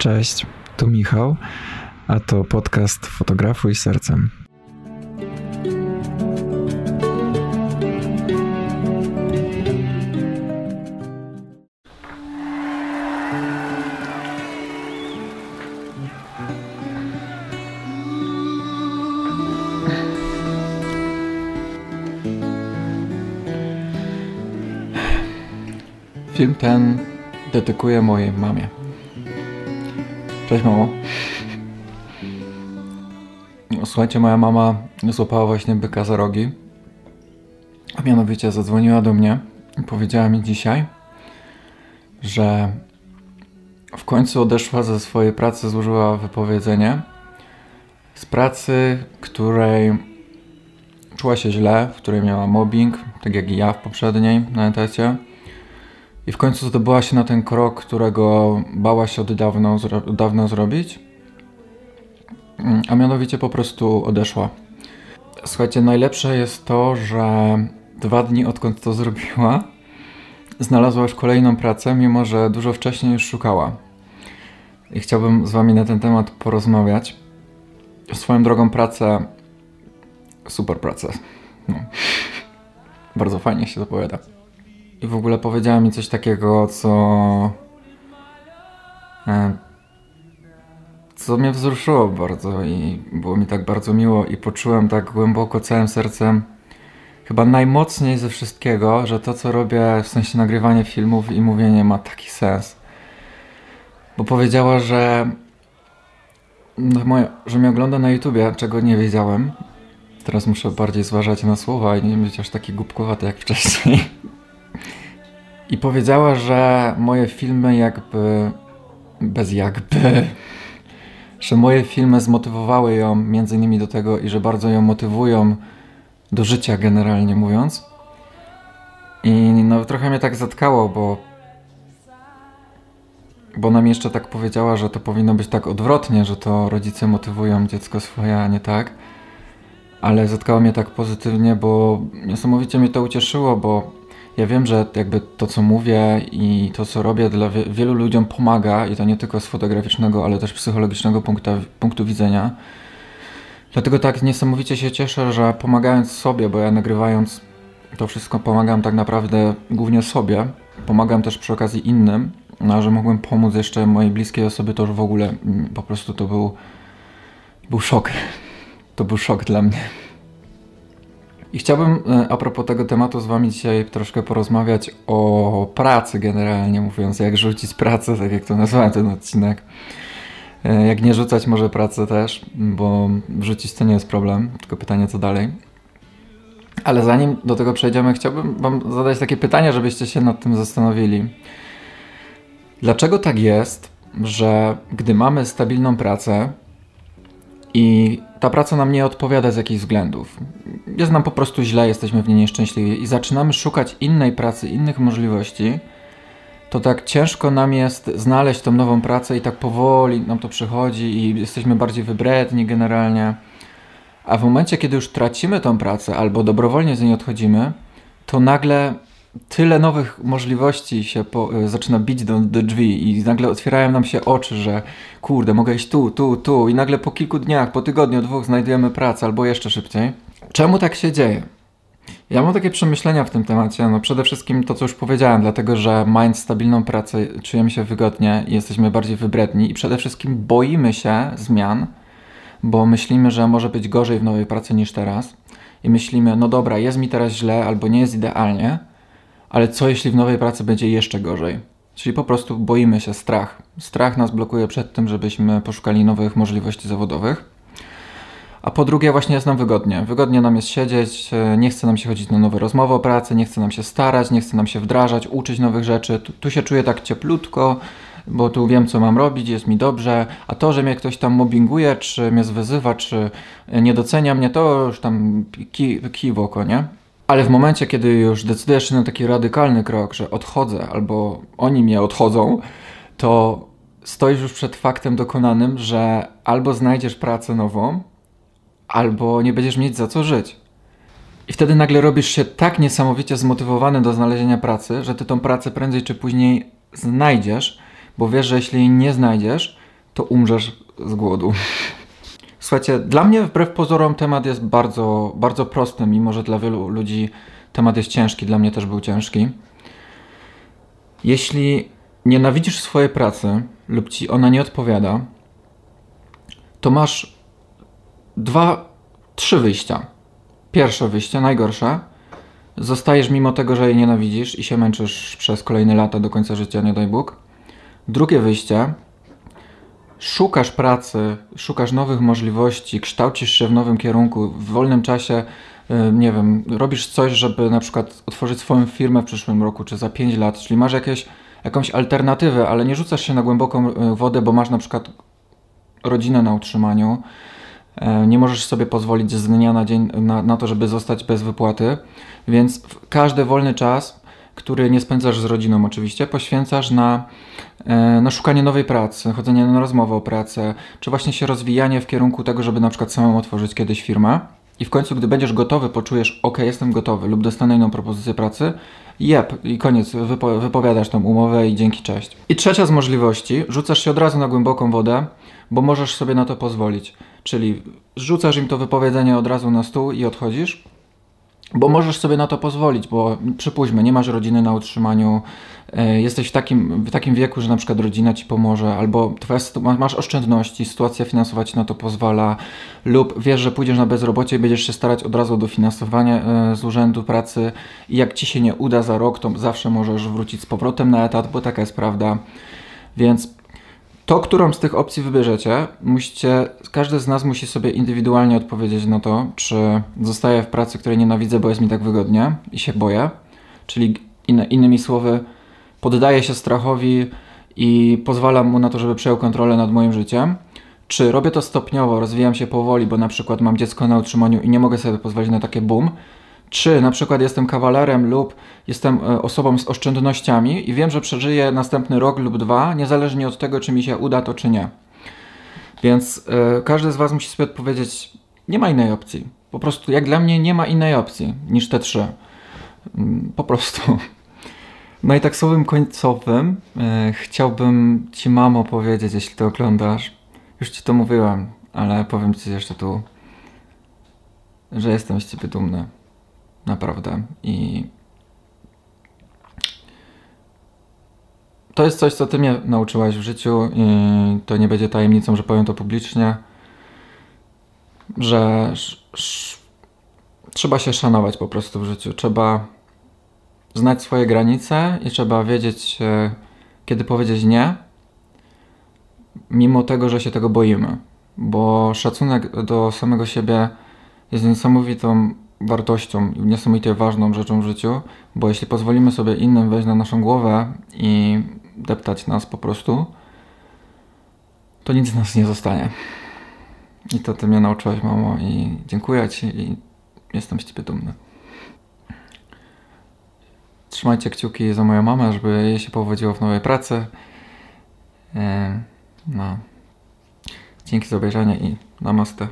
Cześć, tu Michał, a to podcast Fotografuj Sercem. Film ten dedykuję mojej mamie. Cześć mamo. Słuchajcie, moja mama złapała właśnie byka za rogi. A mianowicie zadzwoniła do mnie i powiedziała mi dzisiaj, że w końcu odeszła ze swojej pracy, złożyła wypowiedzenie z pracy, której czuła się źle, w której miała mobbing, tak jak i ja w poprzedniej na etacie i w końcu zdobyła się na ten krok, którego bała się od dawna, od dawna zrobić, mm, a mianowicie po prostu odeszła. Słuchajcie, najlepsze jest to, że dwa dni odkąd to zrobiła, znalazła już kolejną pracę, mimo że dużo wcześniej już szukała. I chciałbym z Wami na ten temat porozmawiać. Swoją drogą pracę, super pracę. No. Bardzo fajnie się zapowiada. I w ogóle powiedziała mi coś takiego, co. E, co mnie wzruszyło bardzo i było mi tak bardzo miło i poczułem tak głęboko całym sercem chyba najmocniej ze wszystkiego, że to co robię, w sensie nagrywanie filmów i mówienie ma taki sens. Bo powiedziała, że no, moje, że mnie ogląda na YouTubie, czego nie wiedziałem. Teraz muszę bardziej zważać na słowa i nie być aż taki głupkowaty jak wcześniej. I powiedziała, że moje filmy jakby. bez jakby. że moje filmy zmotywowały ją między innymi do tego i że bardzo ją motywują do życia, generalnie mówiąc. I no trochę mnie tak zatkało, bo. Bo ona mi jeszcze tak powiedziała, że to powinno być tak odwrotnie, że to rodzice motywują dziecko swoje, a nie tak. Ale zatkało mnie tak pozytywnie, bo niesamowicie mnie to ucieszyło, bo ja wiem, że jakby to, co mówię i to, co robię dla wie wielu ludziom pomaga i to nie tylko z fotograficznego, ale też psychologicznego punktu, punktu widzenia. Dlatego tak niesamowicie się cieszę, że pomagając sobie, bo ja nagrywając to wszystko pomagam tak naprawdę głównie sobie, pomagam też przy okazji innym, no, a że mogłem pomóc jeszcze mojej bliskiej osobie, to już w ogóle mm, po prostu to był, był szok. To był szok dla mnie. I chciałbym e, a propos tego tematu z Wami dzisiaj troszkę porozmawiać o pracy generalnie, mówiąc jak rzucić pracę, tak jak to nazwałem ten odcinek. E, jak nie rzucać może pracę też, bo rzucić to nie jest problem, tylko pytanie co dalej. Ale zanim do tego przejdziemy, chciałbym Wam zadać takie pytanie, żebyście się nad tym zastanowili. Dlaczego tak jest, że gdy mamy stabilną pracę i ta praca nam nie odpowiada z jakichś względów, jest nam po prostu źle, jesteśmy w niej nieszczęśliwi i zaczynamy szukać innej pracy, innych możliwości, to tak ciężko nam jest znaleźć tą nową pracę i tak powoli nam to przychodzi i jesteśmy bardziej wybredni generalnie. A w momencie, kiedy już tracimy tą pracę albo dobrowolnie z niej odchodzimy, to nagle tyle nowych możliwości się po, zaczyna bić do, do, drzwi i nagle otwierają nam się oczy, że kurde, mogę iść tu, tu, tu i nagle po kilku dniach, po tygodniu, dwóch znajdujemy pracę albo jeszcze szybciej. Czemu tak się dzieje? Ja mam takie przemyślenia w tym temacie. No przede wszystkim to, co już powiedziałem, dlatego że mając stabilną pracę, czujemy się wygodnie i jesteśmy bardziej wybredni i przede wszystkim boimy się zmian, bo myślimy, że może być gorzej w nowej pracy niż teraz. I myślimy, no dobra, jest mi teraz źle albo nie jest idealnie, ale co jeśli w nowej pracy będzie jeszcze gorzej? Czyli po prostu boimy się, strach. Strach nas blokuje przed tym, żebyśmy poszukali nowych możliwości zawodowych. A po drugie, właśnie jest nam wygodnie. Wygodnie nam jest siedzieć, e, nie chce nam się chodzić na nowe rozmowy o pracy, nie chce nam się starać, nie chce nam się wdrażać, uczyć nowych rzeczy. Tu, tu się czuję tak cieplutko, bo tu wiem, co mam robić, jest mi dobrze. A to, że mnie ktoś tam mobbinguje, czy mnie zwyzywa, czy nie docenia mnie, to już tam kij, kij nie? Ale w momencie, kiedy już decydujesz się na taki radykalny krok, że odchodzę, albo oni mnie odchodzą, to stoisz już przed faktem dokonanym, że albo znajdziesz pracę nową, albo nie będziesz mieć za co żyć. I wtedy nagle robisz się tak niesamowicie zmotywowany do znalezienia pracy, że ty tą pracę prędzej czy później znajdziesz, bo wiesz, że jeśli jej nie znajdziesz, to umrzesz z głodu. Słuchajcie, dla mnie wbrew pozorom temat jest bardzo, bardzo prosty, mimo że dla wielu ludzi temat jest ciężki, dla mnie też był ciężki. Jeśli nienawidzisz swojej pracy lub ci ona nie odpowiada, to masz dwa, trzy wyjścia. Pierwsze wyjście, najgorsze. Zostajesz mimo tego, że jej nienawidzisz i się męczysz przez kolejne lata do końca życia, nie daj Bóg. Drugie wyjście, szukasz pracy, szukasz nowych możliwości, kształcisz się w nowym kierunku, w wolnym czasie, y, nie wiem, robisz coś, żeby na przykład otworzyć swoją firmę w przyszłym roku czy za 5 lat, czyli masz jakieś, jakąś alternatywę, ale nie rzucasz się na głęboką y, wodę, bo masz na przykład rodzinę na utrzymaniu, e, nie możesz sobie pozwolić z dnia na dzień na, na to, żeby zostać bez wypłaty, więc każdy wolny czas, który nie spędzasz z rodziną oczywiście, poświęcasz na, e, na szukanie nowej pracy, chodzenie na rozmowę o pracę, czy właśnie się rozwijanie w kierunku tego, żeby na przykład samemu otworzyć kiedyś firmę. I w końcu, gdy będziesz gotowy, poczujesz, ok, jestem gotowy, lub dostanę inną propozycję pracy, jep, i koniec, wypo wypowiadasz tą umowę i dzięki, cześć. I trzecia z możliwości, rzucasz się od razu na głęboką wodę, bo możesz sobie na to pozwolić. Czyli rzucasz im to wypowiedzenie od razu na stół i odchodzisz, bo możesz sobie na to pozwolić, bo przypuśćmy, nie masz rodziny na utrzymaniu, e, jesteś w takim, w takim wieku, że na przykład rodzina ci pomoże, albo twoja, masz oszczędności, sytuacja finansowa ci na to pozwala, lub wiesz, że pójdziesz na bezrobocie i będziesz się starać od razu o dofinansowanie e, z urzędu pracy i jak ci się nie uda za rok, to zawsze możesz wrócić z powrotem na etat, bo taka jest prawda. Więc to, którą z tych opcji wybierzecie, musicie, każdy z nas musi sobie indywidualnie odpowiedzieć na to, czy zostaję w pracy, której nienawidzę, bo jest mi tak wygodnie i się boję, czyli in, innymi słowy, poddaję się strachowi i pozwalam mu na to, żeby przejął kontrolę nad moim życiem, czy robię to stopniowo, rozwijam się powoli, bo na przykład mam dziecko na utrzymaniu i nie mogę sobie pozwolić na takie boom, czy na przykład jestem kawalerem lub jestem e, osobą z oszczędnościami i wiem, że przeżyję następny rok lub dwa, niezależnie od tego, czy mi się uda to, czy nie. Więc y, każdy z Was musi sobie odpowiedzieć, nie ma innej opcji. Po prostu, jak dla mnie, nie ma innej opcji niż te trzy. Mm, po prostu. No i tak słowem końcowym y, chciałbym Ci, mamo, powiedzieć, jeśli to oglądasz. Już Ci to mówiłem, ale powiem Ci jeszcze tu, że jestem z Ciebie dumny. Naprawdę. I to jest coś, co ty mnie nauczyłaś w życiu i to nie będzie tajemnicą, że powiem to publicznie, że trzeba się szanować po prostu w życiu. Trzeba znać swoje granice i trzeba wiedzieć, e, kiedy powiedzieć nie, mimo tego, że się tego boimy. Bo szacunek do samego siebie jest niesamowitą wartością niesamowicie ważną rzeczą w życiu, bo jeśli pozwolimy sobie innym wejść na naszą głowę i deptać nas po prostu, to nic z nas nie zostanie. I to ty mnie nauczyłaś, mamo, i dziękuję ci i jestem z ciebie dumny. Trzymajcie kciuki za moją mamę, żeby jej się powodziło w nowej pracy. No. Dzięki za obejrzenie i namaste.